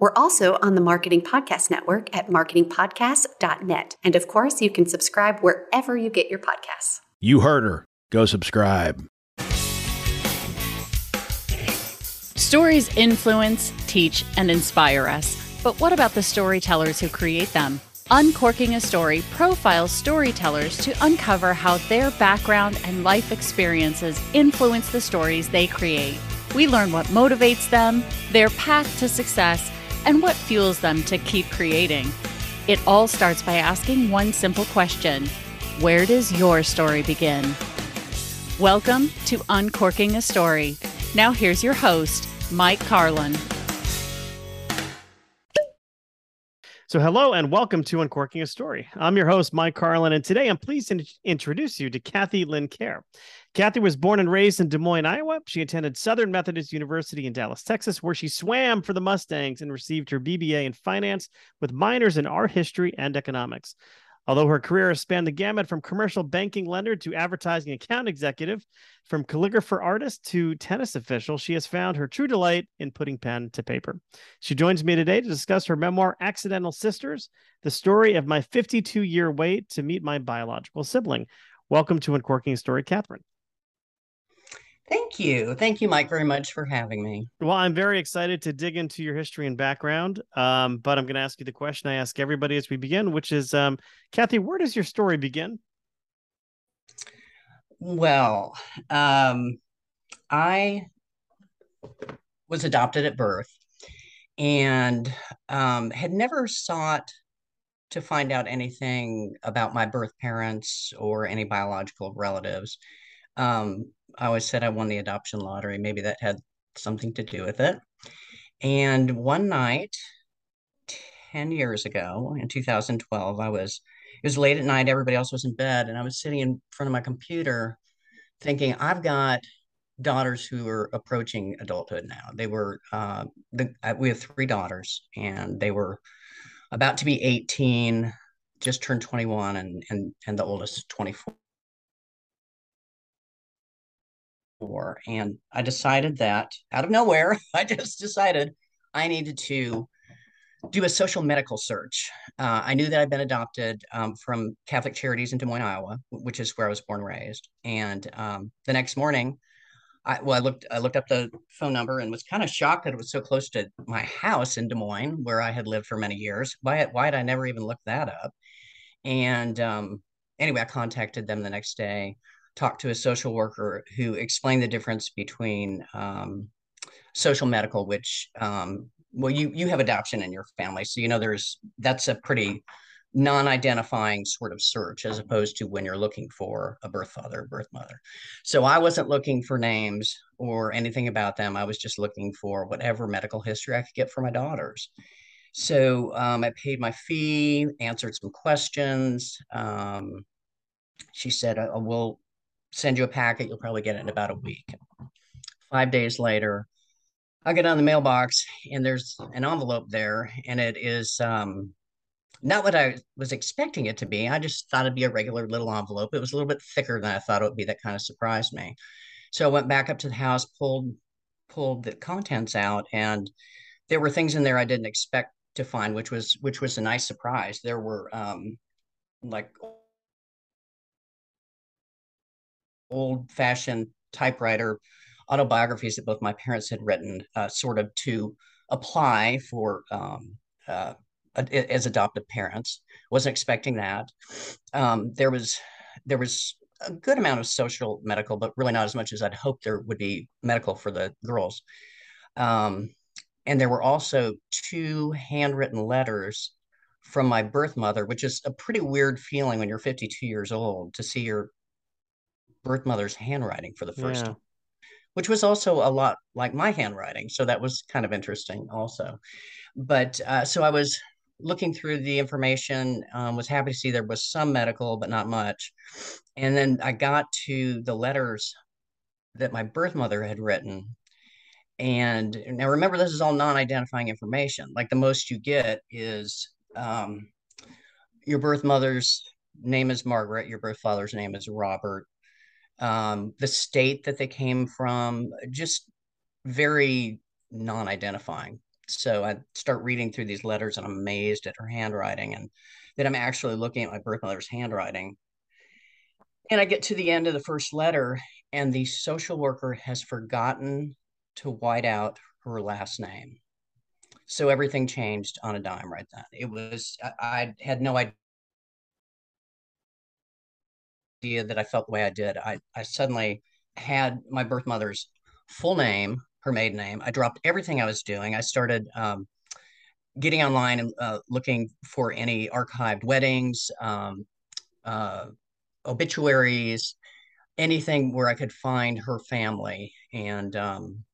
We're also on the Marketing Podcast Network at marketingpodcast.net. And of course, you can subscribe wherever you get your podcasts. You heard her. Go subscribe. Stories influence, teach, and inspire us. But what about the storytellers who create them? Uncorking a Story profiles storytellers to uncover how their background and life experiences influence the stories they create. We learn what motivates them, their path to success, and what fuels them to keep creating. It all starts by asking one simple question Where does your story begin? Welcome to Uncorking a Story. Now, here's your host, Mike Carlin. So, hello and welcome to Uncorking a Story. I'm your host, Mike Carlin, and today I'm pleased to introduce you to Kathy Lynn Kerr. Kathy was born and raised in Des Moines, Iowa. She attended Southern Methodist University in Dallas, Texas, where she swam for the Mustangs and received her BBA in finance with minors in art history and economics. Although her career has spanned the gamut from commercial banking lender to advertising account executive, from calligrapher artist to tennis official, she has found her true delight in putting pen to paper. She joins me today to discuss her memoir, Accidental Sisters, the story of my 52 year wait to meet my biological sibling. Welcome to Uncorking Story, Catherine. Thank you. Thank you, Mike, very much for having me. Well, I'm very excited to dig into your history and background. Um, but I'm going to ask you the question I ask everybody as we begin, which is um, Kathy, where does your story begin? Well, um, I was adopted at birth and um, had never sought to find out anything about my birth parents or any biological relatives. Um, I always said I won the adoption lottery. Maybe that had something to do with it. And one night, 10 years ago in 2012, I was, it was late at night, everybody else was in bed, and I was sitting in front of my computer thinking, I've got daughters who are approaching adulthood now. They were, uh, the, uh, we have three daughters, and they were about to be 18, just turned 21, and, and, and the oldest 24 for. And I decided that out of nowhere, I just decided I needed to do a social medical search. Uh, I knew that I'd been adopted um, from Catholic Charities in Des Moines, Iowa, which is where I was born and raised. And um, the next morning, I, well, I looked I looked up the phone number and was kind of shocked that it was so close to my house in Des Moines, where I had lived for many years. Why why had I never even looked that up? And um, anyway, I contacted them the next day talked to a social worker who explained the difference between um, social medical, which um, well, you you have adoption in your family, so you know there's that's a pretty non-identifying sort of search as opposed to when you're looking for a birth father, birth mother. So I wasn't looking for names or anything about them. I was just looking for whatever medical history I could get for my daughters. So um, I paid my fee, answered some questions. Um, she said, "I will send you a packet. You'll probably get it in about a week. Five days later, I get on the mailbox and there's an envelope there, and it is um, not what I was expecting it to be. I just thought it'd be a regular little envelope. It was a little bit thicker than I thought it would be. That kind of surprised me. So I went back up to the house, pulled pulled the contents out, and there were things in there I didn't expect to find, which was which was a nice surprise. There were um, like old fashioned typewriter autobiographies that both my parents had written, uh, sort of to apply for um, uh, as adoptive parents. Wasn't expecting that. Um, there was there was a good amount of social medical, but really not as much as I'd hoped there would be medical for the girls. Um, and there were also two handwritten letters from my birth mother, which is a pretty weird feeling when you're 52 years old to see your birth mother's handwriting for the first yeah. time, which was also a lot like my handwriting. So that was kind of interesting also. But uh, so I was looking through the information, um, was happy to see there was some medical, but not much. And then I got to the letters that my birth mother had written. And now remember, this is all non identifying information. Like the most you get is um, your birth mother's name is Margaret, your birth father's name is Robert, um, the state that they came from, just very non identifying. So I start reading through these letters and I'm amazed at her handwriting. And then I'm actually looking at my birth mother's handwriting. And I get to the end of the first letter, and the social worker has forgotten to white out her last name. So everything changed on a dime right then. It was, I, I had no idea that I felt the way I did. I, I suddenly had my birth mother's full name, her maiden name. I dropped everything I was doing. I started um, getting online and uh, looking for any archived weddings, um, uh, obituaries, anything where I could find her family. And um,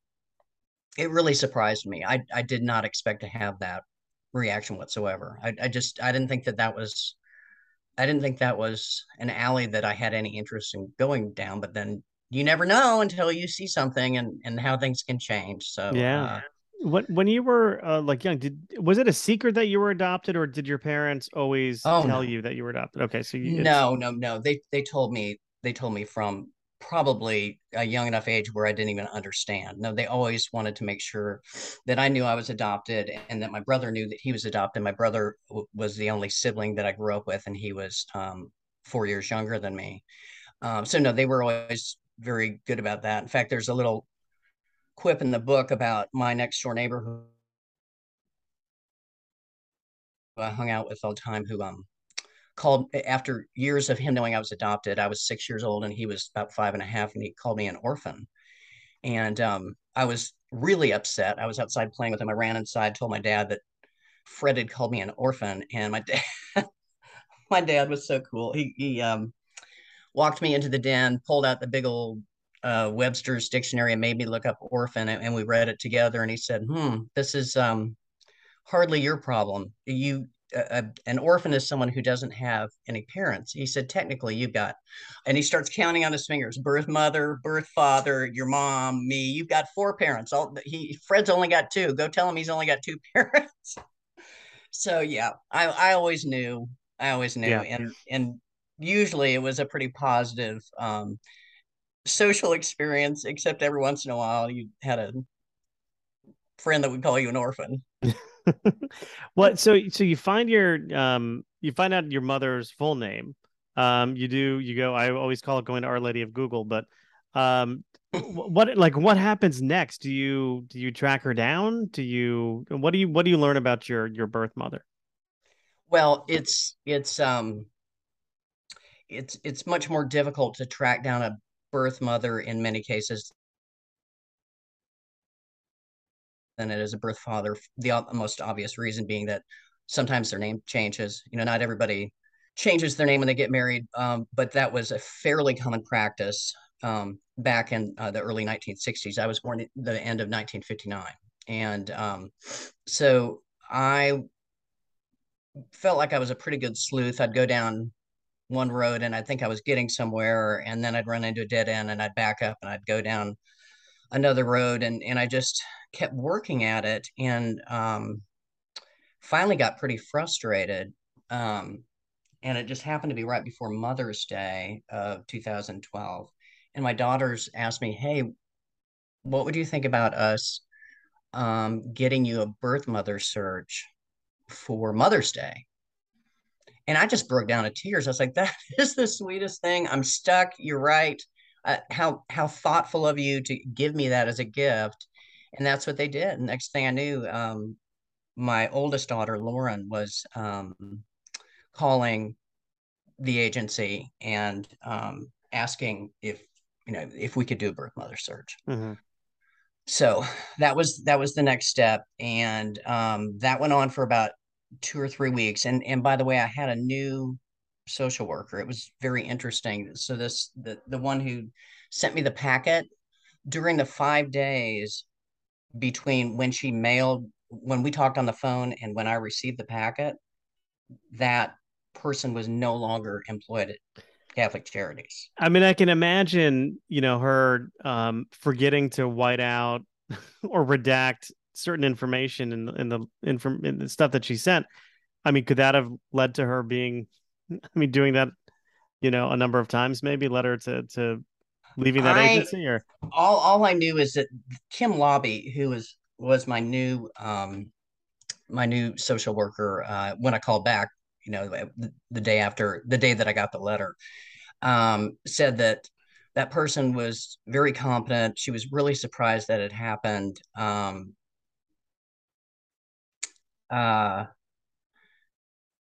it really surprised me. I, I did not expect to have that reaction whatsoever. I, I just, I didn't think that that was, I didn't think that was an alley that I had any interest in going down. But then you never know until you see something and and how things can change. So yeah. Uh, when when you were uh, like young, did was it a secret that you were adopted, or did your parents always oh, tell no. you that you were adopted? Okay, so you, no, no, no. They they told me they told me from probably a young enough age where I didn't even understand. No, they always wanted to make sure that I knew I was adopted and that my brother knew that he was adopted. My brother w- was the only sibling that I grew up with, and he was um, four years younger than me. Um, so no, they were always very good about that. In fact, there's a little quip in the book about my next door neighbor who I hung out with all the time who um called after years of him knowing I was adopted. I was six years old and he was about five and a half, and he called me an orphan. And um, I was really upset. I was outside playing with him. I ran inside, told my dad that Fred had called me an orphan, and my dad, my dad was so cool. He he um, walked me into the den, pulled out the big old uh, Webster's dictionary and made me look up orphan, and, and, we read it together. And he said, "Hmm, this is um, hardly your problem. You." Uh, an orphan is someone who doesn't have any parents. He said, technically, you've got, and he starts counting on his fingers: birth mother, birth father, your mom, me. You've got four parents. All he Fred's only got two. Go tell him he's only got two parents. so yeah, I I always knew. I always knew, yeah. and and usually it was a pretty positive um, social experience, except every once in a while you had a friend that would call you an orphan. what so so you find your um you find out your mother's full name. Um you do you go I always call it going to Our Lady of Google, but um what like what happens next? Do you do you track her down? Do you what do you what do you learn about your your birth mother? Well, it's it's um it's it's much more difficult to track down a birth mother in many cases than it is a birth father. The most obvious reason being that sometimes their name changes. You know, not everybody changes their name when they get married, um, but that was a fairly common practice um, back in uh, the early 1960s. I was born at the end of 1959, and um, so I felt like I was a pretty good sleuth. I'd go down one road and I think I was getting somewhere and then I'd run into a dead end and I'd back up and I'd go down another road and and I just kept working at it and um, finally got pretty frustrated um, and it just happened to be right before Mother's Day of 2012 and my daughters asked me hey what would you think about us um, getting you a birth mother search for Mother's Day and I just broke down in tears. I was like, that is the sweetest thing. I'm stuck. You're right. Uh, how how thoughtful of you to give me that as a gift. And that's what they did. Next thing I knew, um, my oldest daughter, Lauren, was um, calling the agency and um, asking if you know if we could do a birth mother search. Mm-hmm. So that was that was the next step, and um, that went on for about two or three weeks. And and by the way, I had a new social worker. It was very interesting. So this the the one who sent me the packet during the five days between when she mailed when we talked on the phone and when I received the packet, that person was no longer employed at Catholic Charities. I mean, I can imagine, you know, her um, forgetting to white out or redact certain information in, in the in the stuff that she sent. I mean, could that have led to her being, I mean, doing that, you know, a number of times, maybe led her to to leaving that I, agency or all all I knew is that Kim Lobby, who was was my new um my new social worker uh when I called back, you know, the, the day after the day that I got the letter, um, said that that person was very competent. She was really surprised that it happened. Um, uh,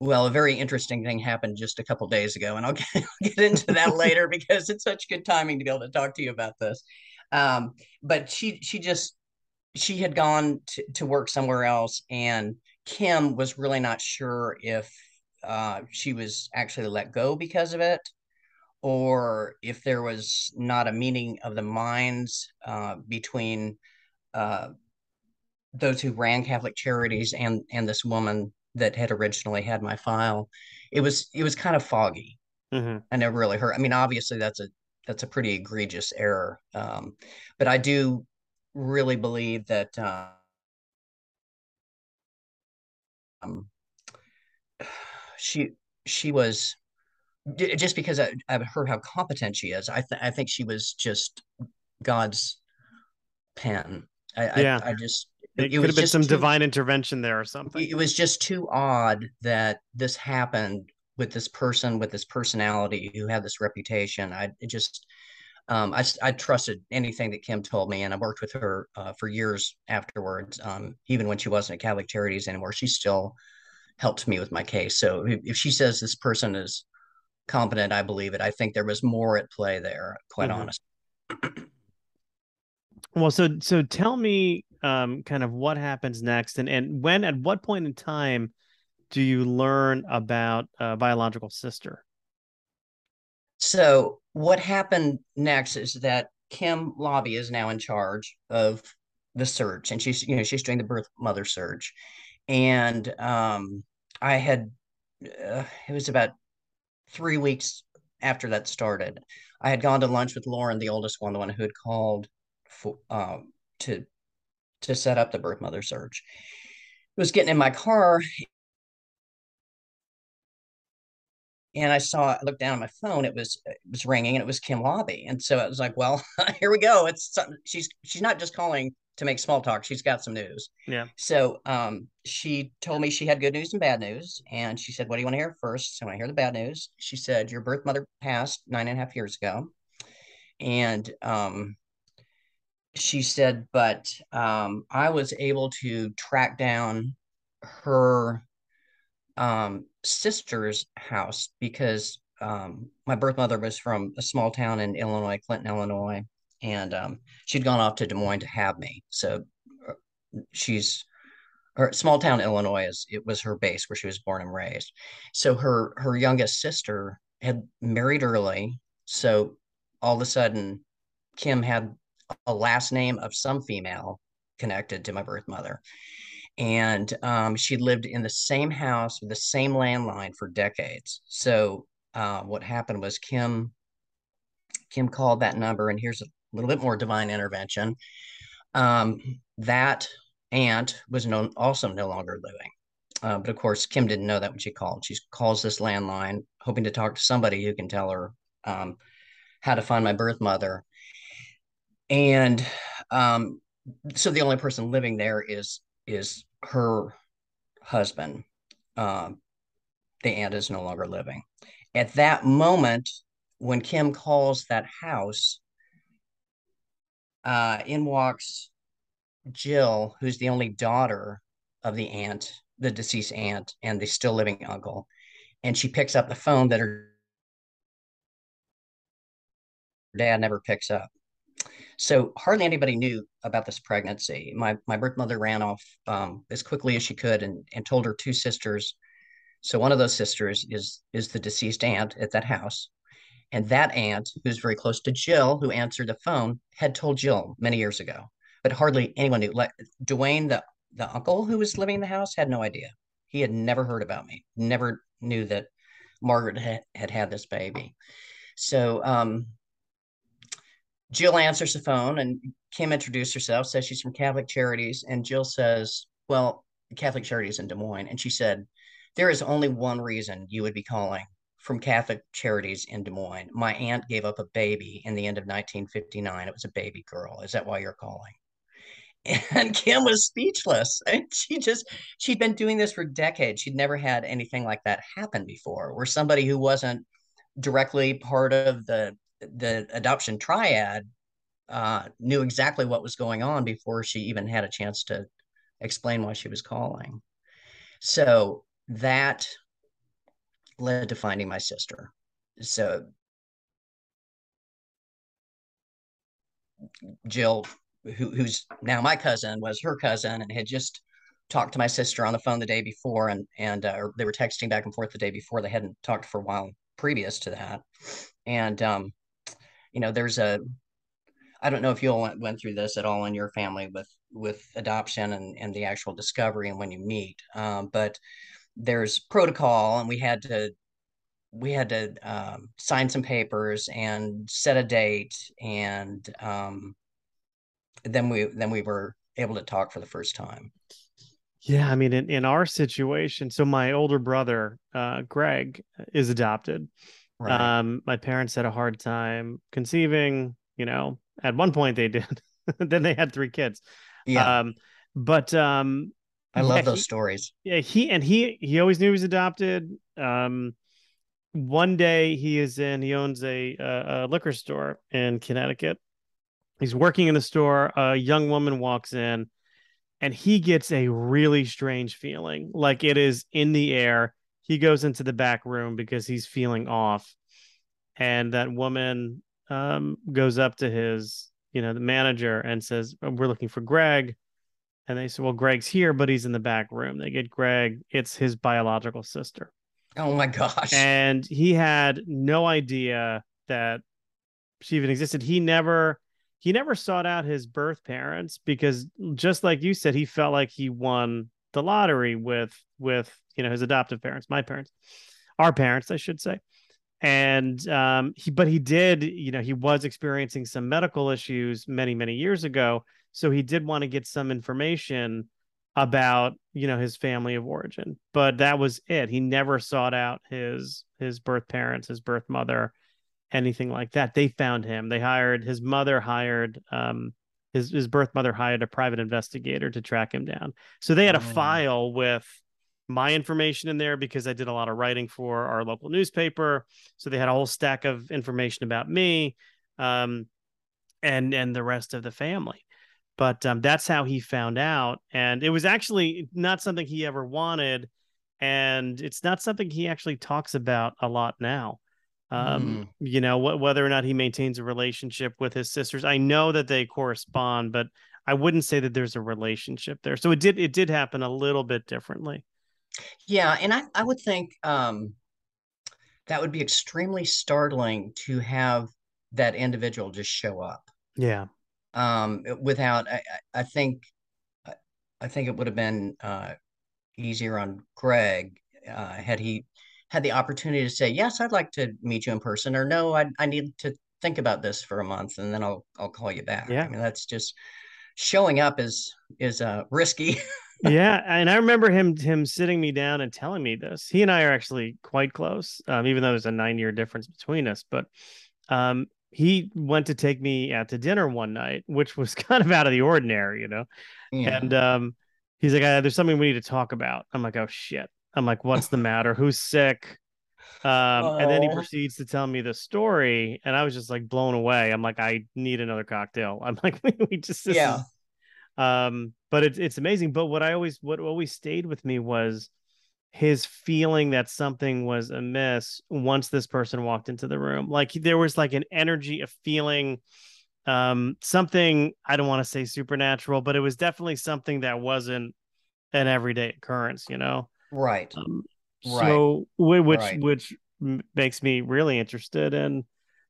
well, a very interesting thing happened just a couple days ago, and I'll get, get into that later because it's such good timing to be able to talk to you about this. Um, but she she just she had gone to, to work somewhere else, and Kim was really not sure if uh, she was actually let go because of it, or if there was not a meeting of the minds uh, between uh, those who ran Catholic Charities and and this woman that had originally had my file, it was it was kind of foggy. Mm-hmm. I never really heard. I mean, obviously that's a that's a pretty egregious error, um, but I do really believe that uh, um, she she was just because I, have heard how competent she is. I th- I think she was just God's pen. I, yeah. I, I just it, it could have been some too, divine intervention there or something. It was just too odd that this happened with this person with this personality who had this reputation. I just, um, I, I trusted anything that Kim told me, and I worked with her uh, for years afterwards. Um, even when she wasn't at Catholic Charities anymore, she still helped me with my case. So if, if she says this person is competent, I believe it. I think there was more at play there, quite mm-hmm. honestly. well, so so tell me um, kind of what happens next, and and when at what point in time do you learn about a biological sister? So what happened next is that Kim Lobby is now in charge of the search, and she's you know she's doing the birth mother search, and um, I had uh, it was about three weeks after that started. I had gone to lunch with Lauren, the oldest one, the one who had called for um, to to set up the birth mother search. I was getting in my car and I saw, I looked down at my phone, it was, it was ringing and it was Kim Lobby. And so I was like, well, here we go. It's something, she's, she's not just calling to make small talk. She's got some news. Yeah. So um, she told me she had good news and bad news. And she said, what do you want to hear first? So I hear the bad news. She said, your birth mother passed nine and a half years ago. And um, she said, but um, I was able to track down her um, sister's house because um, my birth mother was from a small town in Illinois, Clinton, Illinois, and um, she'd gone off to Des Moines to have me. So uh, she's her small town Illinois is it was her base where she was born and raised. So her her youngest sister had married early, so all of a sudden Kim had a last name of some female connected to my birth mother. And um, she lived in the same house with the same landline for decades. So uh, what happened was Kim Kim called that number, and here's a little bit more divine intervention. Um, that aunt was no, also no longer living. Uh, but of course, Kim didn't know that when she called. She calls this landline, hoping to talk to somebody who can tell her um, how to find my birth mother and um, so the only person living there is is her husband. Um, the aunt is no longer living. At that moment, when Kim calls that house, uh, in walks Jill, who's the only daughter of the aunt, the deceased aunt, and the still living uncle. And she picks up the phone that her dad never picks up. So hardly anybody knew about this pregnancy. My my birth mother ran off um, as quickly as she could and and told her two sisters. So one of those sisters is is the deceased aunt at that house, and that aunt, who's very close to Jill, who answered the phone, had told Jill many years ago, but hardly anyone knew. Like Dwayne, the the uncle who was living in the house, had no idea. He had never heard about me. Never knew that Margaret had had, had this baby. So um, Jill answers the phone and Kim introduced herself, says she's from Catholic Charities. And Jill says, Well, Catholic Charities in Des Moines. And she said, There is only one reason you would be calling from Catholic Charities in Des Moines. My aunt gave up a baby in the end of 1959. It was a baby girl. Is that why you're calling? And Kim was speechless. And she just, she'd been doing this for decades. She'd never had anything like that happen before, where somebody who wasn't directly part of the the adoption triad uh, knew exactly what was going on before she even had a chance to explain why she was calling. So that led to finding my sister. So Jill, who, who's now my cousin, was her cousin and had just talked to my sister on the phone the day before, and and uh, they were texting back and forth the day before. They hadn't talked for a while previous to that, and um, you know, there's a I don't know if you all went, through this at all in your family with with adoption and, and the actual discovery and when you meet. Um, but there's protocol, and we had to we had to um, sign some papers and set a date, and um, then we then we were able to talk for the first time. Yeah, I mean, in, in our situation, so my older brother, uh, Greg, is adopted. Right. Um, my parents had a hard time conceiving. You know, at one point they did. then they had three kids. Yeah. Um, but um, I love yeah, those he, stories. Yeah, he and he he always knew he was adopted. Um, one day he is in. He owns a, a, a liquor store in Connecticut. He's working in the store. A young woman walks in, and he gets a really strange feeling, like it is in the air he goes into the back room because he's feeling off. And that woman um, goes up to his you know the manager and says oh, we're looking for greg. And they say well greg's here but he's in the back room. They get greg. It's his biological sister. Oh my gosh. And he had no idea that she even existed. He never he never sought out his birth parents because just like you said he felt like he won the lottery with with you know his adoptive parents, my parents, our parents, I should say. And um, he, but he did, you know, he was experiencing some medical issues many, many years ago. So he did want to get some information about, you know, his family of origin. But that was it. He never sought out his his birth parents, his birth mother, anything like that. They found him. They hired his mother hired um, his his birth mother hired a private investigator to track him down. So they had a oh. file with my information in there because I did a lot of writing for our local newspaper. So they had a whole stack of information about me, um, and and the rest of the family. But um, that's how he found out, and it was actually not something he ever wanted, and it's not something he actually talks about a lot now. Um, mm. You know, wh- whether or not he maintains a relationship with his sisters, I know that they correspond, but I wouldn't say that there's a relationship there. So it did it did happen a little bit differently. Yeah, and I, I would think um, that would be extremely startling to have that individual just show up. Yeah. Um, without, I, I think, I think it would have been uh, easier on Greg uh, had he had the opportunity to say, "Yes, I'd like to meet you in person," or "No, I, I need to think about this for a month, and then I'll I'll call you back." Yeah. I mean, that's just showing up is is uh, risky. yeah, and I remember him him sitting me down and telling me this. He and I are actually quite close, um, even though there's a nine year difference between us. But um, he went to take me out to dinner one night, which was kind of out of the ordinary, you know. Yeah. And um, he's like, uh, "There's something we need to talk about." I'm like, "Oh shit!" I'm like, "What's the matter? Who's sick?" Um, oh. and then he oh. proceeds to tell me the story, and I was just like blown away. I'm like, "I need another cocktail." I'm like, "We just yeah." Is, Um, but it's it's amazing. But what I always what always stayed with me was his feeling that something was amiss once this person walked into the room. Like there was like an energy, a feeling, um, something I don't want to say supernatural, but it was definitely something that wasn't an everyday occurrence, you know? Right. Um, so right. which right. which makes me really interested in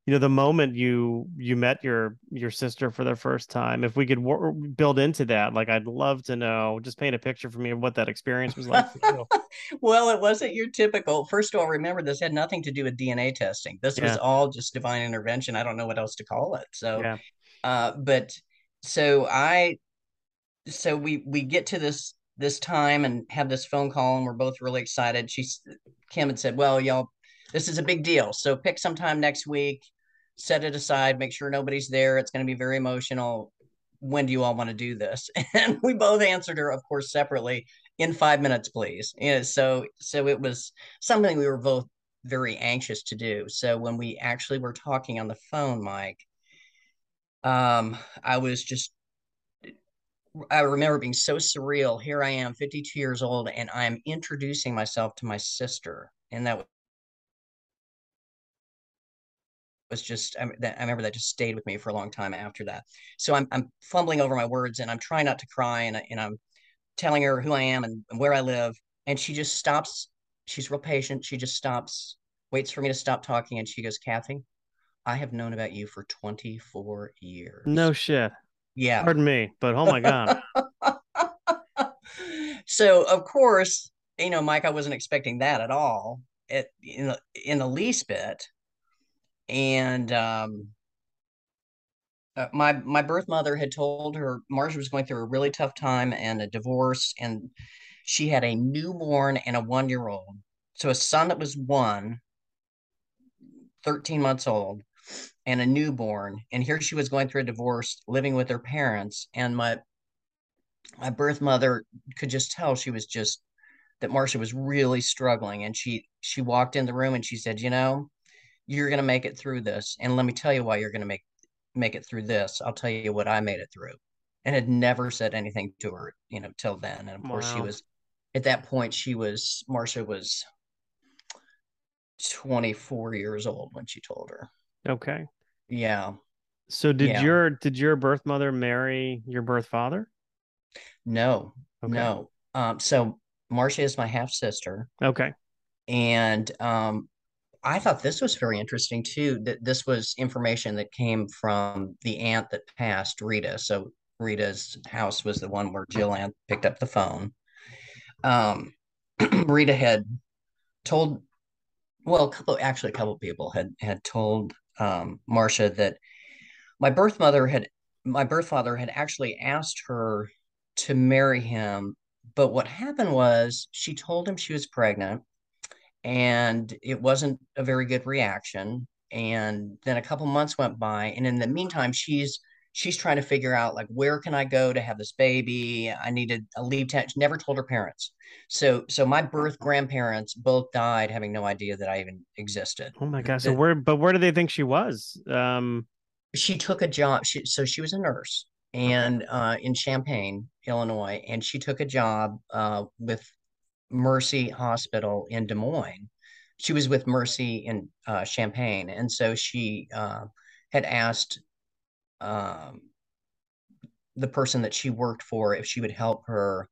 you know the moment you you met your your sister for the first time if we could wor- build into that like i'd love to know just paint a picture for me of what that experience was like well it wasn't your typical first of all remember this had nothing to do with dna testing this yeah. was all just divine intervention i don't know what else to call it so yeah. uh but so i so we we get to this this time and have this phone call and we're both really excited she's kim had said well y'all this is a big deal. So pick some time next week, set it aside, make sure nobody's there. It's going to be very emotional. When do you all want to do this? And we both answered her, of course, separately in five minutes, please. Know, so so it was something we were both very anxious to do. So when we actually were talking on the phone, Mike, um, I was just I remember being so surreal. Here I am, 52 years old, and I'm introducing myself to my sister. And that was just I, I, remember that just stayed with me for a long time after that. So I'm I'm fumbling over my words and I'm trying not to cry and I, and I'm telling her who I am and, and where I live and she just stops. She's real patient. She just stops, waits for me to stop talking, and she goes, "Kathy, I have known about you for 24 years." No shit. Yeah. Pardon me, but oh my god. so of course, you know, Mike, I wasn't expecting that at all. It in the, in the least bit and um, uh, my my birth mother had told her Marcia was going through a really tough time and a divorce, and she had a newborn and a one year old. So a son that was one, 13 months old, and a newborn. And here she was going through a divorce, living with her parents. And my my birth mother could just tell she was just that Marcia was really struggling. And she she walked in the room and she said, you know, you're going to make it through this. And let me tell you why you're going to make make it through this. I'll tell you what I made it through. And had never said anything to her, you know, till then. And of wow. course she was at that point she was Marcia was 24 years old when she told her. Okay. Yeah. So did yeah. your did your birth mother marry your birth father? No. Okay. No. Um so Marcia is my half sister. Okay. And um I thought this was very interesting too. That this was information that came from the aunt that passed, Rita. So Rita's house was the one where Jill Ann picked up the phone. Um, Rita had told, well, a couple, actually, a couple people had had told um, Marcia that my birth mother had, my birth father had actually asked her to marry him. But what happened was she told him she was pregnant and it wasn't a very good reaction and then a couple months went by and in the meantime she's she's trying to figure out like where can i go to have this baby? I needed a leave tax never told her parents. So so my birth grandparents both died having no idea that i even existed. Oh my god so where but where do they think she was? Um she took a job she, so she was a nurse and uh, in champaign illinois and she took a job uh, with Mercy Hospital in Des Moines. She was with Mercy in uh, Champaign, and so she uh, had asked um, the person that she worked for if she would help her,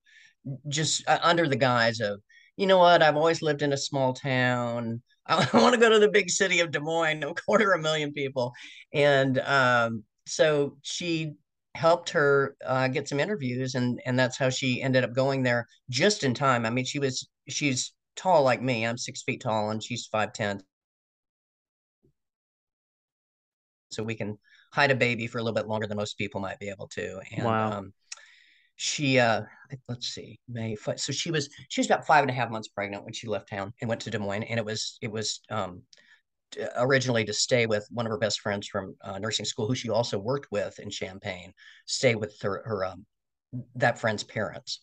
just uh, under the guise of, you know what, I've always lived in a small town. I, want to go to the big city of Des Moines, a quarter of a million people, and um, so she helped her uh, get some interviews and and that's how she ended up going there just in time. I mean she was she's tall like me. I'm six feet tall and she's five ten. So we can hide a baby for a little bit longer than most people might be able to and wow. um, she uh let's see may so she was she was about five and a half months pregnant when she left town and went to des moines and it was it was um originally to stay with one of her best friends from uh, nursing school, who she also worked with in Champaign, stay with her, her um, that friend's parents.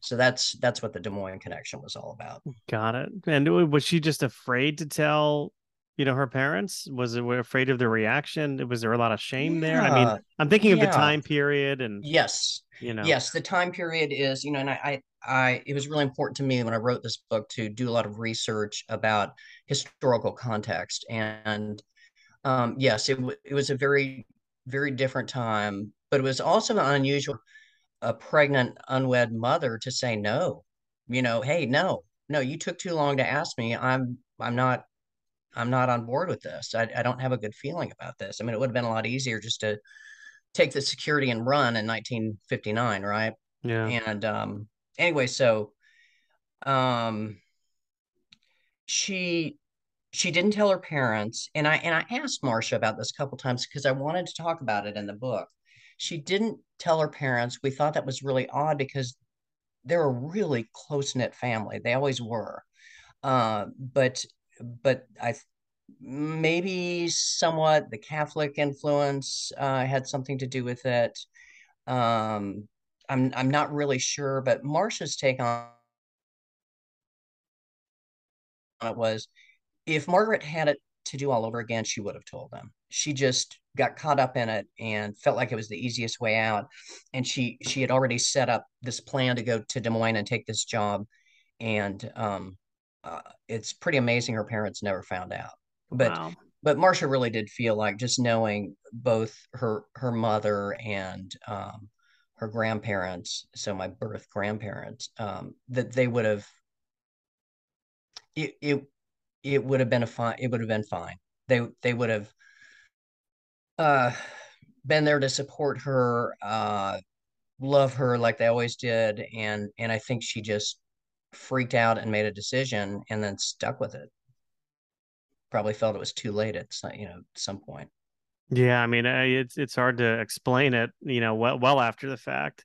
So that's that's what the Des Moines connection was all about. Got it. And was she just afraid to tell you know, her parents? Was it were afraid of the reaction? Was there a lot of shame there? I mean, I'm thinking of the time period and Yes. you know. Yes, the time period is, you know, and I, I, I, it was really important to me when I wrote this book to do a lot of research about historical context. And um, yes, it, w- it was a very, very different time, but it was also unusual, a pregnant, unwed mother to say no, you know, hey, no, no, you took too long to ask me. I'm, I'm not, I'm not on board with this. I, I don't have a good feeling about this. I mean, it would have been a lot easier just to take the security and run in 1959, right? Yeah. And um, anyway, so um, she she didn't tell her parents, and I and I asked Marcia about this a couple times because I wanted to talk about it in the book. She didn't tell her parents. We thought that was really odd because they're a really close knit family. They always were. Uh, but but I maybe somewhat the Catholic influence uh, had something to do with it. Um, I'm I'm not really sure, but Marcia's take on it was if Margaret had it to do all over again, she would have told them. She just got caught up in it and felt like it was the easiest way out. And she she had already set up this plan to go to Des Moines and take this job. And um, uh, it's pretty amazing her parents never found out. But Wow. but Marcia really did feel like just knowing both her her mother and um, her grandparents, so my birth grandparents, um, that they would have it, it it would have been a fine it would have been fine. They they would have uh been there to support her, uh love her like they always did, and and I think she just freaked out and made a decision and then stuck with it. Probably felt it was too late at some, you know, some point. Yeah, I mean, it's it's hard to explain it, you know, well well after the fact.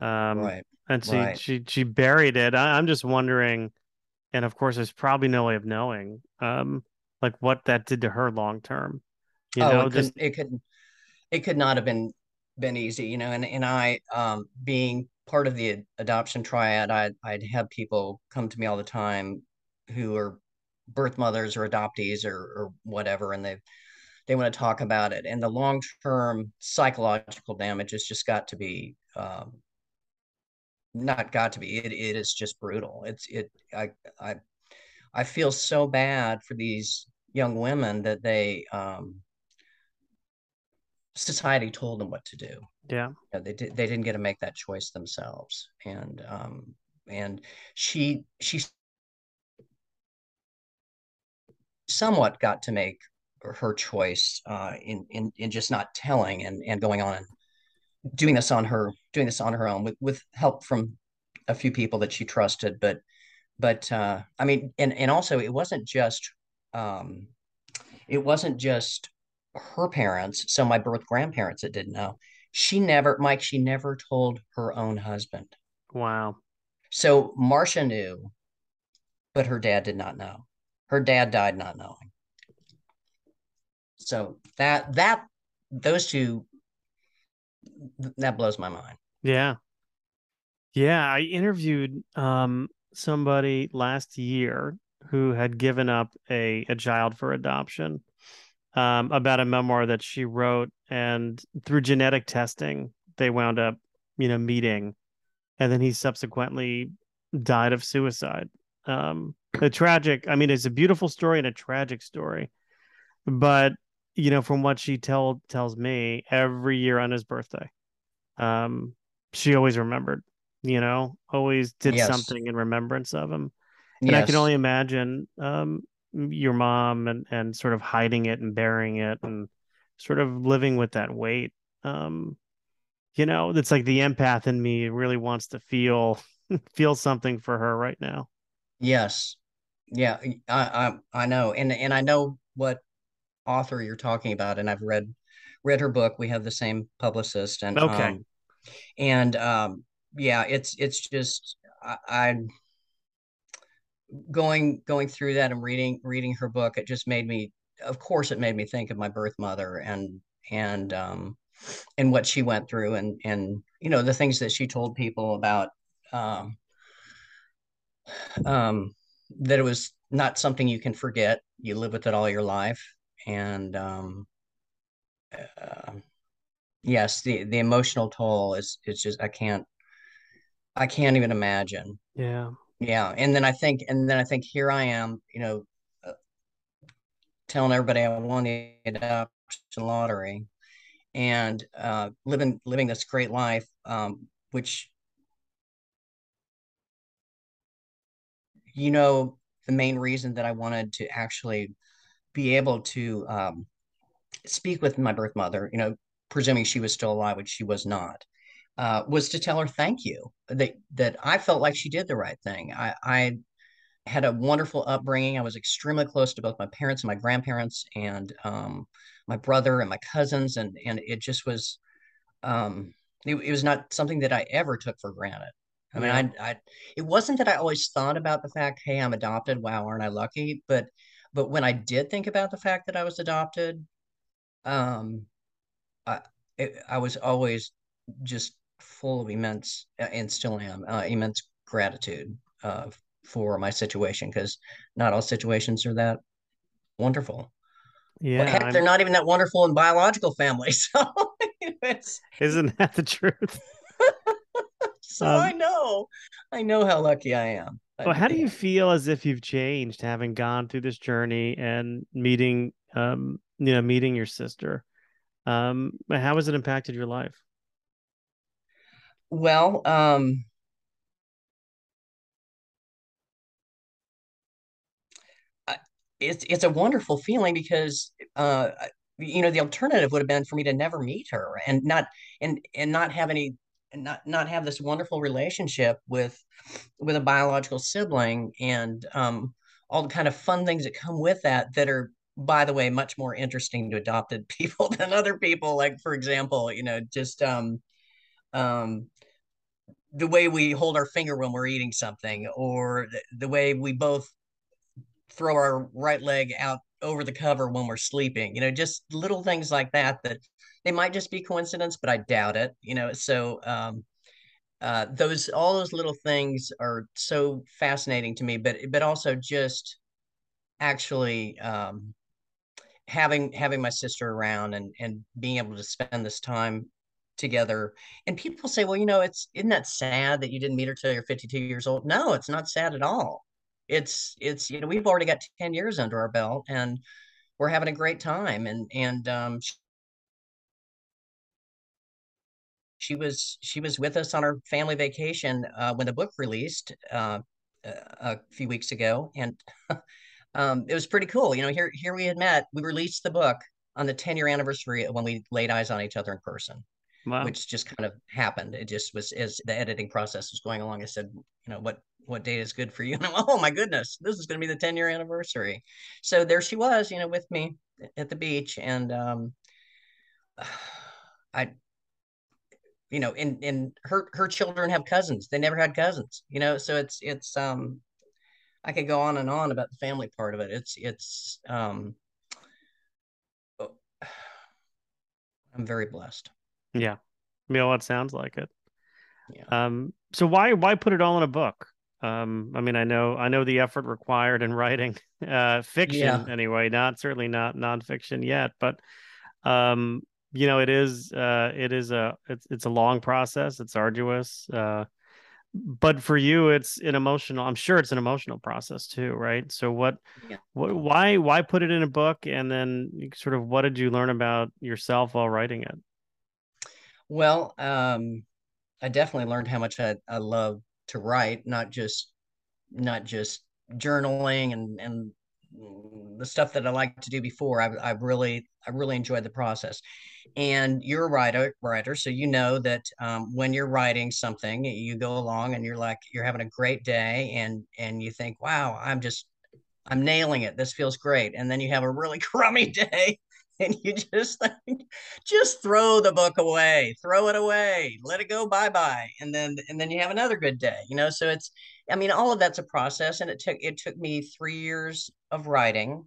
Um, Right. and she right. she she buried it. I, I'm just wondering, and of course, there's probably no way of knowing, um, like what that did to her long term. You oh, know, it just couldn't it could it could not have been been easy, you know, and and I um being part of the adoption triad, I'd I'd have people come to me all the time who are birth mothers or adoptees or or whatever, and they they want to talk about it. And the long term psychological damage has just got to be um not got to be. It it is just brutal. It's it I I I feel so bad for these young women that they um society told them what to do. yeah, You know, they did they didn't get to make that choice themselves. And um and she she somewhat got to make her choice uh in in in just not telling and and going on and doing this on her doing this on her own with with help from a few people that she trusted but but uh i mean and and also it wasn't just um it wasn't just her parents so my birth grandparents that didn't know she never mike she never told her own husband. Wow, so marcia knew but her dad did not know. Her dad died not knowing. So that that those two that blows my mind. Yeah, yeah. I interviewed um somebody last year who had given up a a child for adoption, um, about a memoir that she wrote, and through genetic testing, they wound up, you know, meeting, and then he subsequently died of suicide. Um, a tragic, I mean, it's a beautiful story and a tragic story, but you know, from what she told tells me, every year on his birthday, um, she always remembered, you know, always did Yes. something in remembrance of him. And I can only imagine um, your mom and, and sort of hiding it and burying it and sort of living with that weight. Um, you know, it's like the empath in me really wants to feel feel something for her right now. Yes. Yeah, I, I I know. And and I know what author you're talking about and I've read read her book. We have the same publicist and Okay. um and um yeah, it's it's just I, I going going through that and reading reading her book, it just made me of course it made me think of my birth mother and and um and what she went through and and you know the things that she told people about um um that it was not something you can forget you live with it all your life, and um, uh, yes, the the emotional toll is it's just I can't I can't even imagine. Yeah. Yeah, and then I think and then I think here I am, you know, uh, telling everybody I won the adoption lottery and uh, living living this great life, um, which you know the main reason that I wanted to actually be able to um, speak with my birth mother, you know, presuming she was still alive, which she was not, uh, was to tell her thank you that that I felt like she did the right thing. I, I had a wonderful upbringing. I was extremely close to both my parents and my grandparents, and um, my brother and my cousins, and and it just was, um, it, it, was not something that I ever took for granted. I mean, yeah. I, I, it wasn't that I always thought about the fact, hey, I'm adopted. Wow, aren't I lucky? But, but when I did think about the fact that I was adopted, um, I, it, I was always just full of immense, uh, and still am, uh, immense gratitude uh, for my situation because not all situations are that wonderful. Yeah, well, heck, I'm... they're not even that wonderful in biological families. So isn't that the truth? so um, I know, I know how lucky I am. Well, how do you feel as if you've changed, having gone through this journey and meeting, um, you know, meeting your sister? Um, how has it impacted your life? Well, um, it's it's a wonderful feeling because uh, you know the alternative would have been for me to never meet her and not and and not have any not not have this wonderful relationship with with a biological sibling and um, all the kind of fun things that come with that that are by the way much more interesting to adopted people than other people. Like for example you know just um um the way we hold our finger when we're eating something or the, way we both throw our right leg out over the cover when we're sleeping you know just little things like that that they might just be coincidence but i doubt it you know so um uh those all those little things are so fascinating to me but but also just actually um having having my sister around and and being able to spend this time together. And people say well you know it's isn't that sad that you didn't meet her till you're 52 years old? No it's not sad at all. It's it's you know we've already got 10 years under our belt and we're having a great time and and um she was she was with us on our family vacation uh, when the book released uh, a few weeks ago and um, it was pretty cool. You know here here we had met we released the book on the 10 year anniversary when we laid eyes on each other in person wow. which just kind of happened it just was as the editing process was going along i said you know what what date is good for you? And I'm, oh my goodness, this is going to be the 10 year anniversary. So there she was, you know, with me at the beach. And um, I, you know, and, and her, her children have cousins. They never had cousins, you know, so it's, it's, um, I could go on and on about the family part of it. It's, it's, um, I'm very blessed. Yeah. Well, it sounds like it. Yeah. Um, so why, why put it all in a book? Um, I mean, I know I know the effort required in writing uh, fiction yeah. anyway, not certainly not nonfiction yet, but um, you know, it is uh, it is a it's it's a long process. It's arduous. Uh, but for you, it's an emotional. I'm sure it's an emotional process too, right? So what, yeah. what, why, why put it in a book, and then sort of what did you learn about yourself while writing it? Well, um, I definitely learned how much I, I love to write, not just not just journaling and and the stuff that I like to do before. I've, I've really I really enjoyed the process. And you're a writer writer, so you know that um, when you're writing something, you go along and you're like you're having a great day, and and you think, wow, I'm just I'm nailing it. This feels great. And then you have a really crummy day and you just like just throw the book away throw it away let it go bye bye and then and then you have another good day you know so it's i mean all of that's a process and it took it took me three years of writing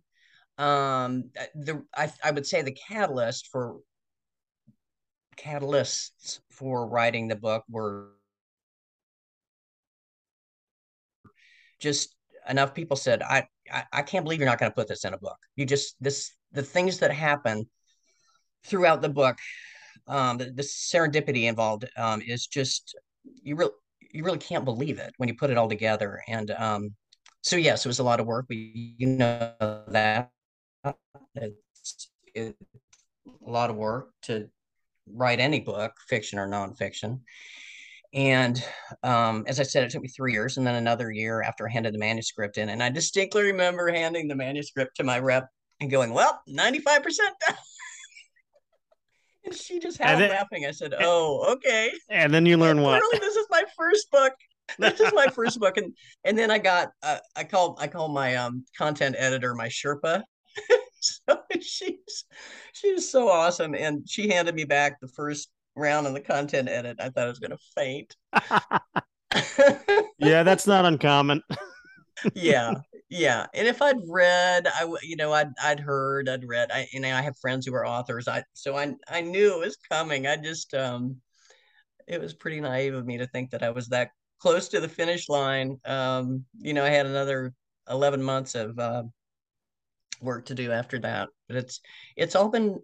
um the i, I would say the catalyst for catalysts for writing the book were just enough people said i I, I can't believe you're not going to put this in a book. You just this the things that happen throughout the book, um, the, the serendipity involved um, is just you really you really can't believe it when you put it all together. And um, so yes, it was a lot of work. We you know that it's it, a lot of work to write any book, fiction or nonfiction. And um, as I said, it took me three years and then another year after I handed the manuscript in. And I distinctly remember handing the manuscript to my rep and going, Well, 95% done. and she just had then, laughing. I said, Oh, okay. And then you learn what? Really, this is my first book. This is my first book. And and then I got uh, I called I called my um content editor my Sherpa. so she's she's so awesome. And she handed me back the first round on the content edit. I thought I was going to faint. yeah, that's not uncommon. yeah, yeah. And if I'd read, I you know I'd I'd heard, I'd read. I you know I have friends who are authors. I so I I knew it was coming. I just um, it was pretty naive of me to think that I was that close to the finish line. Um, you know, I had another eleven months of uh, work to do after that, but it's it's all been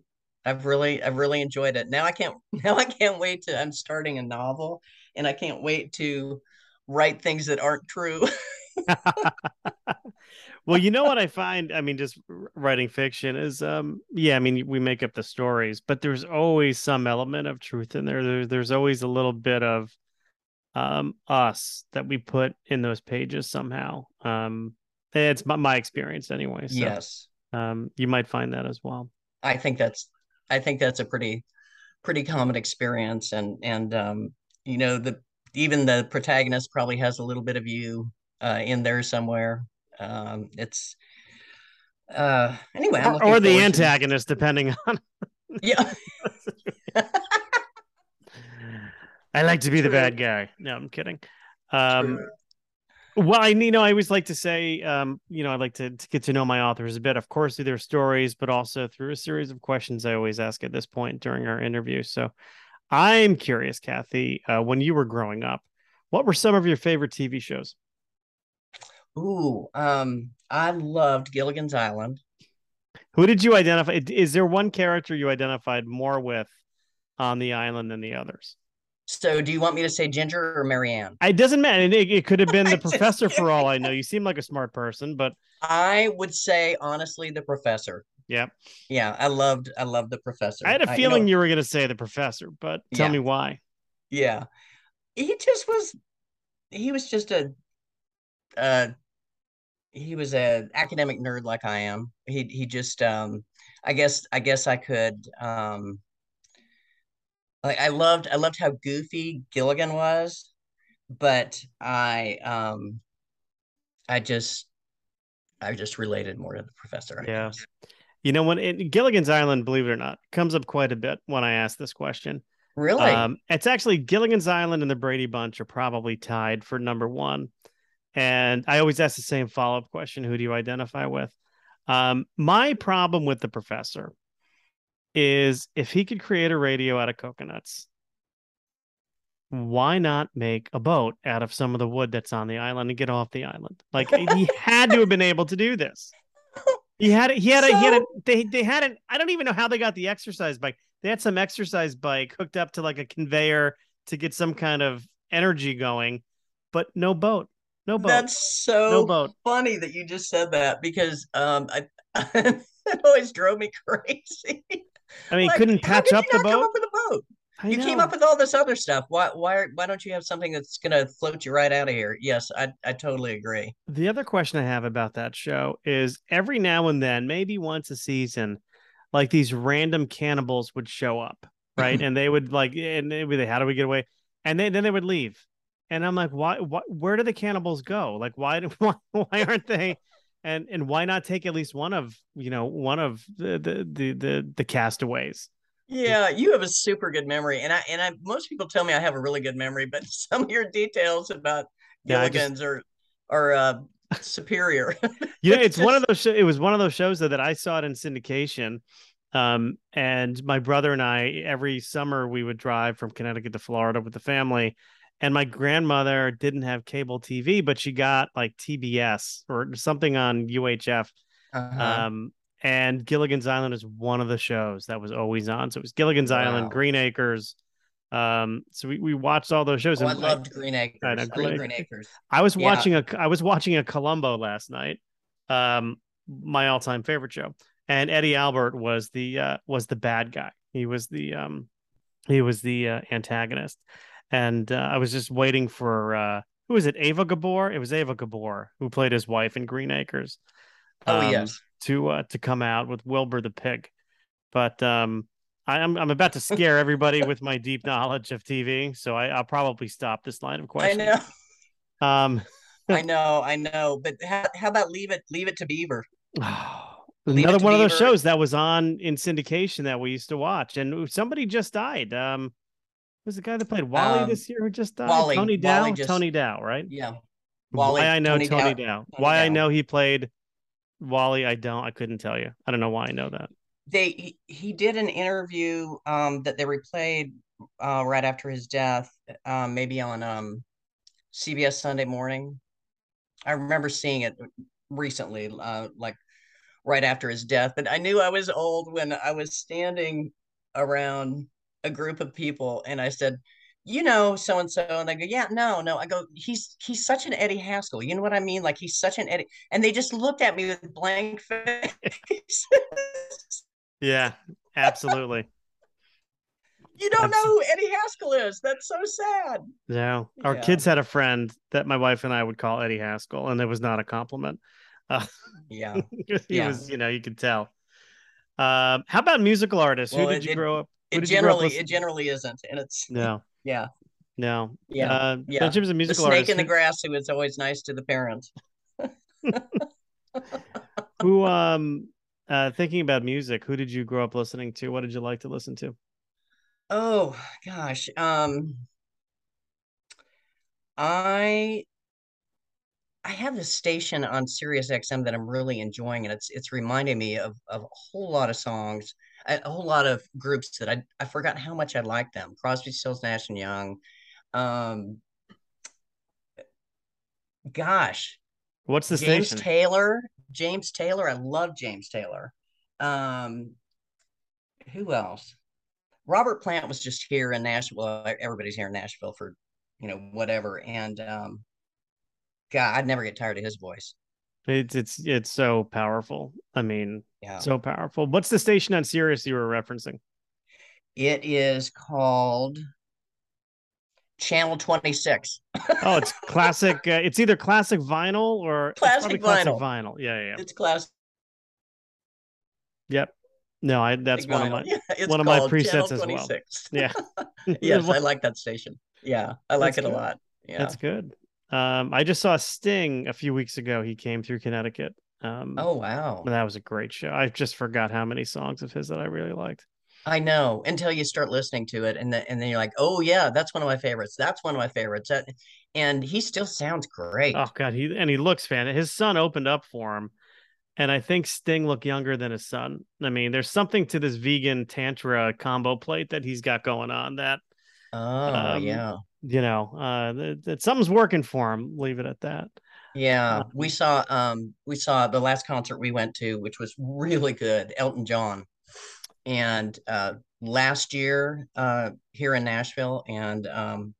I've really I've really enjoyed it. Now I can't now I can't wait to I'm starting a novel and I can't wait to write things that aren't true. well, you know what I find, I mean just writing fiction is um yeah, I mean we make up the stories, but there's always some element of truth in there. there there's always a little bit of um us that we put in those pages somehow. Um it's my, my experience anyway. So, yes. Um you might find that as well. I think that's I think that's a pretty pretty common experience and and um you know the even the protagonist probably has a little bit of you uh in there somewhere um it's uh anyway or, or the antagonist to... depending on yeah I like to be the bad guy. No, I'm kidding. Um, Well, I you know I always like to say, um, you know, I like to, to get to know my authors a bit, of course, through their stories, but also through a series of questions I always ask at this point during our interview. So, I'm curious, Kathy, uh, when you were growing up, what were some of your favorite TV shows? Ooh, um, I loved Gilligan's Island. Who did you identify? Is there one character you identified more with on the island than the others? So, do you want me to say Ginger or Mary Ann? It doesn't matter. It, it could have been the professor for all I know. You seem like a smart person, but I would say honestly the professor. Yeah. Yeah, I loved I loved the professor. I had a feeling I, you, know, you, were going to say the professor, but tell yeah. me why. Yeah. He just was he was just a uh he was a academic nerd like I am. He he just um I guess I guess I could um like I loved I loved how goofy Gilligan was, but I um I just I just related more to the professor. I yeah. Guess. You know, when it, Gilligan's Island, believe it or not, comes up quite a bit when I ask this question. Really? Um, it's actually Gilligan's Island and the Brady Bunch are probably tied for number one. And I always ask the same follow up question Who do you identify with? Um, my problem with the professor is if he could create a radio out of coconuts, why not make a boat out of some of the wood that's on the island and get off the island? Like he had to have been able to do this. He had. He had a. So... He had a. They they had it. I don't even know how they got the exercise bike. They had some exercise bike hooked up to like a conveyor to get some kind of energy going, but no boat. No boat. That's so no boat. funny that you just said that because um I it always drove me crazy. I mean, like, couldn't patch up the boat. Up with a boat. I you know. came up with all this other stuff. Why why why don't you have something that's gonna float you right out of here? Yes, I I totally agree. The other question I have about that show is every now and then, maybe once a season, like these random cannibals would show up, right? and they would like and they would how do we get away? And then then they would leave. And I'm like, why, why where do the cannibals go? Like why why why aren't they and and why not take at least one of you know one of the the the the, the castaways? Yeah you have a super good memory. And i and i most people tell me i have a really good memory but some of your details about gilligan's yeah, are are uh superior. Yeah it's, one of those sh- it was one of those shows that, that i saw it in syndication um and my brother and i every summer we would drive from connecticut to florida with the family and my grandmother didn't have cable TV, but she got like TBS or something on UHF. Uh-huh. Um, and Gilligan's Island is one of the shows that was always on. So it was Gilligan's Island, Green Acres. Um, so we, we watched all those shows. oh, I loved Green Acres. I I, know, Green Green Acres. I was Yeah. watching a I was watching a Columbo last night. Um, my all time favorite show, and Eddie Albert was the uh, was the bad guy. He was the um, he was the uh, antagonist, and uh, I was just waiting for uh, who was it? Ava Gabor. It was Ava Gabor who played his wife in Green Acres. Oh um, yes. to uh, to come out with Wilbur the pig, but um, I, I'm I'm about to scare everybody with my deep knowledge of TV, so I, I'll probably stop this line of questions. I know. Um, I know. I know. But how, how about leave it leave it to Beaver? Leave Another one of those shows that was on in syndication that we used to watch, and somebody just died. Um, was the guy that played Wally Um, this year who just died? Wally- Tony Dow. Wally just- Tony Dow, right? Yeah. Wally- why I know Tony, Tony Dow. Dow- Tony Why I know he played Wally, I don't. I couldn't tell you. I don't know why I know that. They he, he did an interview um that they replayed uh right after his death, um maybe on um CBS Sunday morning. I remember seeing it recently, uh like right after his death, but I knew I was old when I was standing around a group of people and I said, you know, so and so, and they go, yeah, no, no. I go, he's he's such an Eddie Haskell. You know what I mean? Like he's such an Eddie, and they just looked at me with blank face. Yeah, absolutely. you don't know who Eddie Haskell is. That's so sad. Yeah. Our Yeah. kids had a friend that my wife and I would call Eddie Haskell, and it was not a compliment. Uh, Yeah. he Yeah. was, you know, you could tell. Um, how about musical artists? Well, Who did it- you grow up? It did you grow up generally it generally isn't, and it's No, yeah no. Yeah, Uh, yeah. In terms of the snake artists, in the grass who is always nice to the parents. who, um, uh, thinking about music, who did you grow up listening to? What did you like to listen to? Oh gosh, um, I I have this station on Sirius XM that I'm really enjoying, and it's it's reminding me of of a whole lot of songs, a, a whole lot of groups that I I forgot how much I like them. Crosby, Stills, Nash and Young. Um, gosh, What's the name? James station? Taylor. James Taylor. I love James Taylor. Um, who else? Robert Plant was just here in Nashville. Everybody's here in Nashville for, you know, whatever. And um, God, I'd never get tired of his voice. It's it's it's so powerful. I mean, Yeah. so powerful. What's the station on Sirius you were referencing? It is called Channel 26. Oh, it's classic. Uh, it's either classic vinyl or Classic probably classic vinyl. vinyl. Yeah, yeah, yeah. It's classic. Yep. No, I that's one of my. Yeah, one of my presets as well. yeah. yes, I like that station. Yeah, I like That's it a lot. Yeah. That's good. Um, I just saw Sting a few weeks ago. He came through Connecticut. Um, Oh wow. that was a great show. I just forgot how many songs of his that I really liked. I know until you start listening to it, and then and then you're like, oh yeah, that's one of my favorites. That's one of my favorites. That, and he still sounds great. Oh God, he and he looks fan. His son opened up for him, and I think Sting looked younger than his son. I mean, there's something to this vegan tantra combo plate that he's got going on that Oh um, yeah, you know uh that, that something's working for him. Leave it at that. yeah. um, We saw um we saw the last concert we went to, which was really good. Elton John, and uh last year uh here in Nashville, and um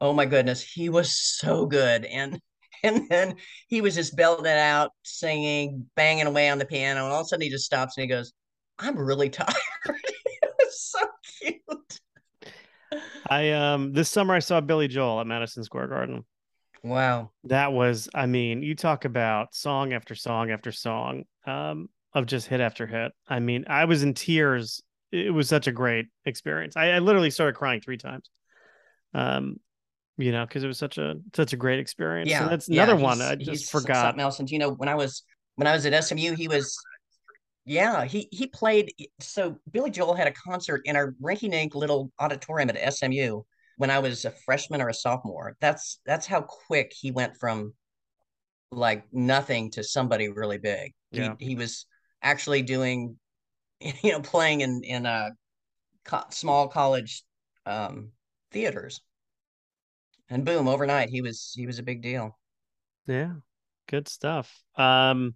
oh my goodness, he was so good, and and then he was just belting it out, singing, banging away on the piano, and all of a sudden he just stops and he goes, "I'm really tired." it was so cute. I um this summer I saw Billy Joel at Madison Square Garden. Wow. That was, I mean, you talk about song after song after song um, of just hit after hit. I mean, I was in tears. It was such a great experience. I, I literally started crying three times. Um, you know, because it was such a such a great experience. Yeah, and that's yeah, another one he's- I just forgot. something else. And you know, when I was when I was at SMU, he was yeah, he he played so Billy Joel had a concert in our rinky dink little auditorium at SMU when I was a freshman or a sophomore. That's that's how quick he went from like nothing to somebody really big. Yeah. He he was actually doing you know playing in in a co- small college um theaters. and boom, overnight he was he was a big deal. Yeah, good stuff. Um,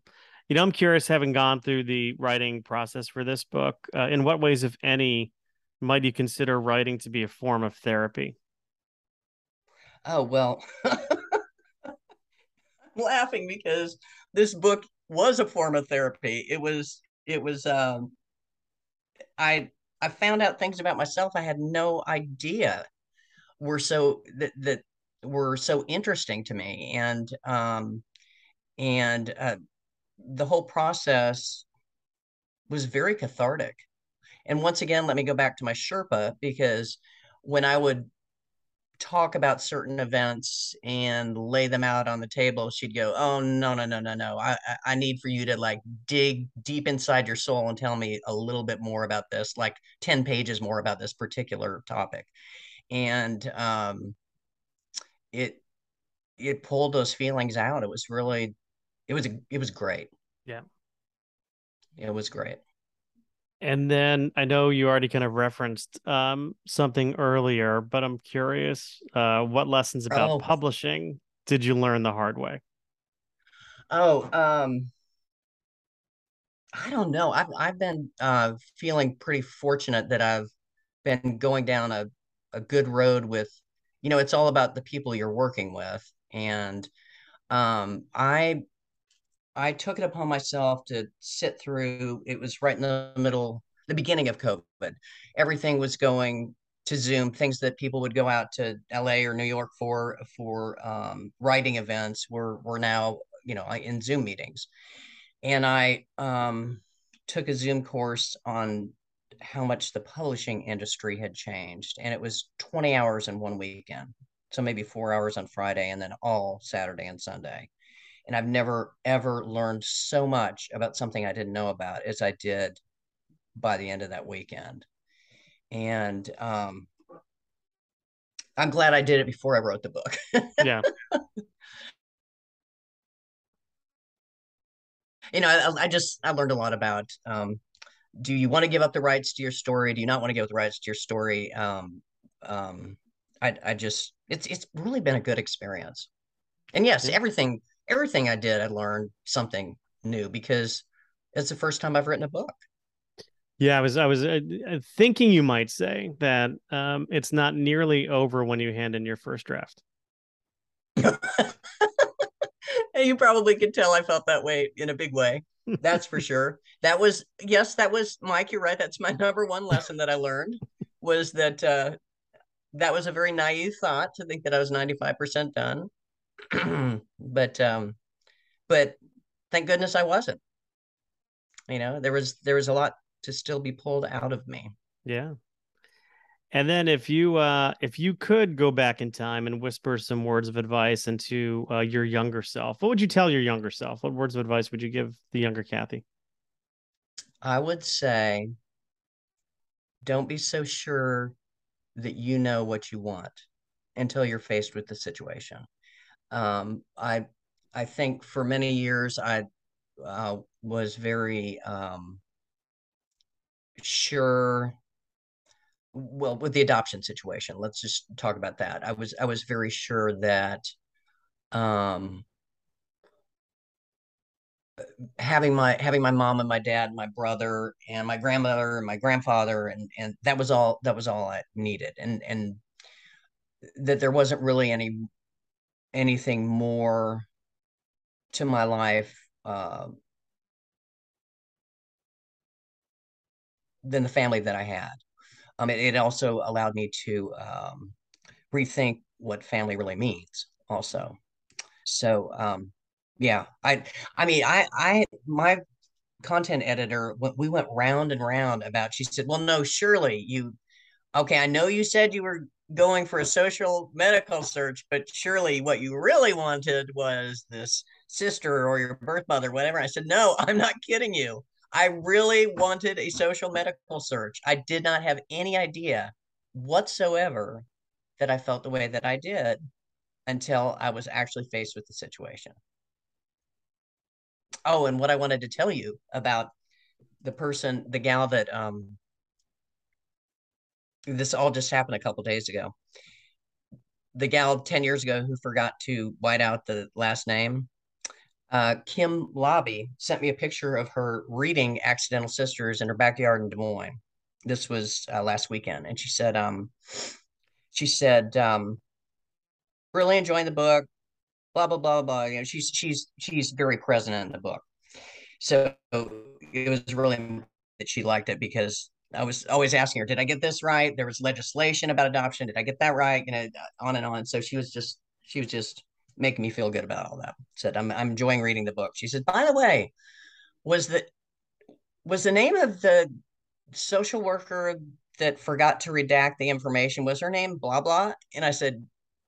you know, I'm curious, having gone through the writing process for this book, uh, in what ways, if any, might you consider writing to be a form of therapy? Oh well, I'm laughing because this book was a form of therapy. It was it was um, I I found out things about myself I had no idea were so that that were so interesting to me and um and uh, the whole process was very cathartic. And once again let me go back to my sherpa because when i would talk about certain events and lay them out on the table she'd go oh no no no no no. I i need for you to like dig deep inside your soul and tell me a little bit more about this like 10 pages more about this particular topic. And um it it pulled those feelings out. It was really it was it was great yeah it was great and then I know you already kind of referenced um, something earlier, but I'm curious uh, what lessons about oh. publishing did you learn the hard way? Oh, um, I don't know. I've I've been uh, feeling pretty fortunate that I've been going down a, a good road with, you know, it's all about the people you're working with, and um, I I took it upon myself to sit through. It was right in the middle, the beginning of COVID. Everything was going to Zoom. Things that people would go out to LA or New York for for um, writing events were were now you know in Zoom meetings. And I um, took a Zoom course on how much the publishing industry had changed, and it was 20 hours in one weekend. So maybe four hours on Friday, and then all Saturday and Sunday and I've never ever learned so much about something I didn't know about as I did by the end of that weekend. And um, I'm glad I did it before I wrote the book. yeah. You know, I, I, just I learned a lot about um, do you want to give up the rights to your story? Do you not want to give up the rights to your story? Um, um, I I just it's it's really been a good experience. And yes, everything everything I did, I learned something new because it's the first time I've written a book. Yeah, I was I was uh, uh, thinking you might say that um, it's not nearly over when you hand in your first draft. And you probably could tell I felt that way in a big way. That's for sure. That was yes, that was Mike. You're right. That's my number one lesson that I learned was that uh, that was a very naive thought to think that I was 95% done. but um but thank goodness I wasn't. You know, there was there was a lot to still be pulled out of me. Yeah. And then if you uh if you could go back in time and whisper some words of advice into uh, your younger self, what would you tell your younger self? What words of advice would you give the younger Kathy? I would say don't be so sure that you know what you want until you're faced with the situation. Um, I I think for many years I uh, was very um, sure. Well, with the adoption situation, let's just talk about that. I was I was very sure that um, having my having my mom and my dad and my brother and my grandmother and my grandfather and and that was all that was all I needed and and that there wasn't really any anything more to my life uh, than the family that I had. Um, it, it also allowed me to um, rethink what family really means. Also, so um, yeah, I I mean I I my content editor we went round and round about. She said, "Well, no, surely you." Okay, I know you said you were going for a social medical search, but surely what you really wanted was this sister or your birth mother, whatever. I said, no, I'm not kidding you. I really wanted a social medical search. I did not have any idea whatsoever that I felt the way that I did until I was actually faced with the situation. Oh, and what I wanted to tell you about the person, the gal that um, this all just happened a couple days ago. the gal 10 years ago who forgot to white out the last name, uh, Kim Lobby sent me a picture of her reading Accidental Sisters in her backyard in Des Moines. This was uh, last weekend. And she said, um, she said, um, really enjoying the book, blah, blah, blah, blah. You know, she's, she's, she's very present in the book. So it was really that she liked it because I was always asking her, did I get this right? There was legislation about adoption. Did I get that right? You know, on and on. So she was just, she was just making me feel good about all that. Said, I'm, I'm enjoying reading the book. She said, by the way, was the, was the name of the social worker that forgot to redact the information, was her name blah, blah? And I said,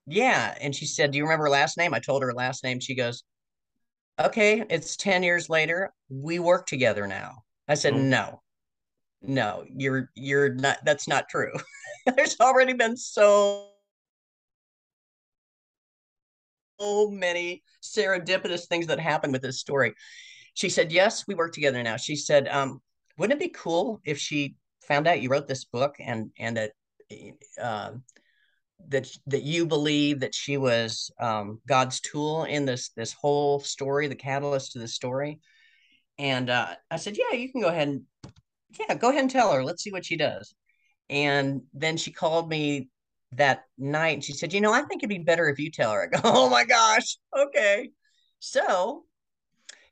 yeah. And she said, do you remember her last name? I told her last name. She goes, okay, it's 10 years later. We work together now. I said, oh. no, no, you're you're not that's not true. There's already been so so many serendipitous things that happened with this story. She said, Yes, we work together now. She said, um, wouldn't it be cool if she found out you wrote this book and and that uh, that that you believe that she was um, God's tool in this this whole story, the catalyst to the story? And uh, I said, Yeah, you can go ahead and yeah, go ahead and tell her. Let's see what she does. And then she called me that night and she said, You know, I think it'd be better if you tell her. I go, Oh my gosh. Okay. So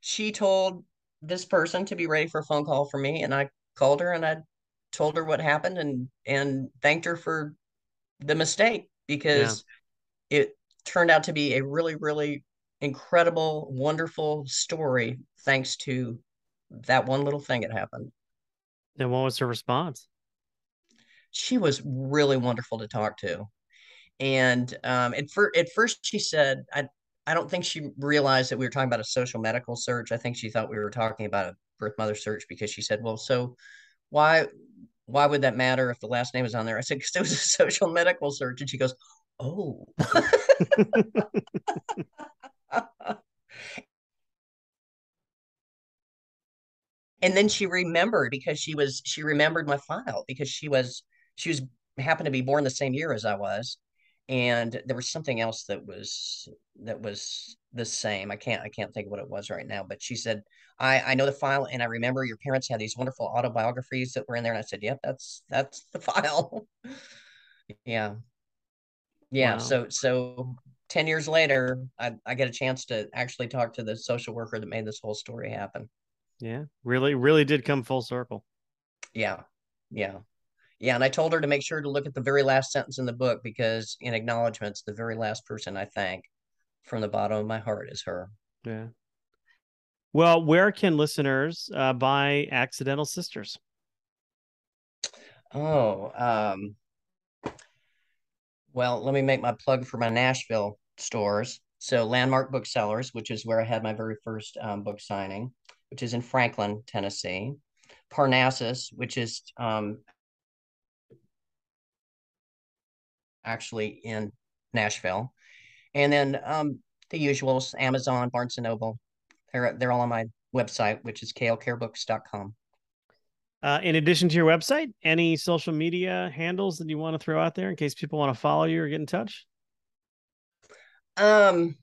she told this person to be ready for a phone call from me. And I called her and I told her what happened and and thanked her for the mistake because yeah. it turned out to be a really, really incredible, wonderful story thanks to that one little thing that happened. And what was her response? She was really wonderful to talk to. And um, at, fir- at first, she said, I, I don't think she realized that we were talking about a social medical search. I think she thought we were talking about a birth mother search because she said, Well, so why why would that matter if the last name is on there? I said, because it was a social medical search. And she goes, Oh. and then she remembered because she was she remembered my file because she was she was happened to be born the same year as I was. And there was something else that was that was the same. I can't i can't think of what it was right now but she said i i know the file and i remember your parents had these wonderful autobiographies that were in there. And i said yep that's that's the file. Yeah. Yeah wow. so so 10 years later I, I get a chance to actually talk to the social worker that made this whole story happen yeah, really, really did come full circle. Yeah, yeah, yeah. And I told her to make sure to look at the very last sentence in the book because in acknowledgments, the very last person I thank from the bottom of my heart is her. Yeah. Well, where can listeners uh, buy Accidental Sisters? Oh, um, well, let me make my plug for my Nashville stores. So, Landmark Booksellers, which is where I had my very first um, book signing which is in Franklin, Tennessee, Parnassus, which is um, actually in Nashville, and then um, the usuals: Amazon, Barnes and Noble. They're they're all on my website, which is klcarebooks.com. Uh, in addition to your website, any social media handles that you want to throw out there in case people want to follow you or get in touch? Um,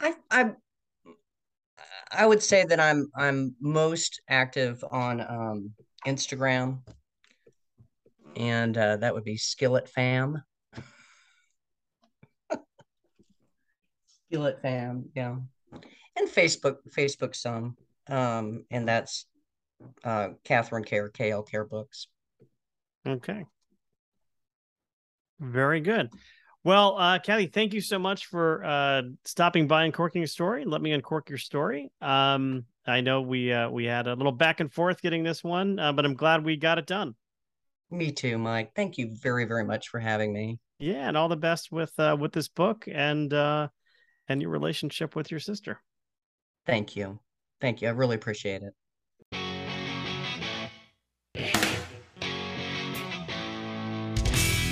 I I I would say that I'm I'm most active on um, Instagram, and uh, that would be Skillet Fam. Skillet Fam, yeah, and Facebook Facebook some, um, and that's uh, Catherine Care KL Care Books. Okay. Very good. Well, uh, Kathy, thank you so much for uh, stopping by and corking your story. Let me uncork your story. Um, I know we uh, we had a little back and forth getting this one, uh, but I'm glad we got it done. Me too, Mike. Thank you very very much for having me. Yeah, and all the best with uh, with this book and uh, and your relationship with your sister. Thank you, thank you. I really appreciate it.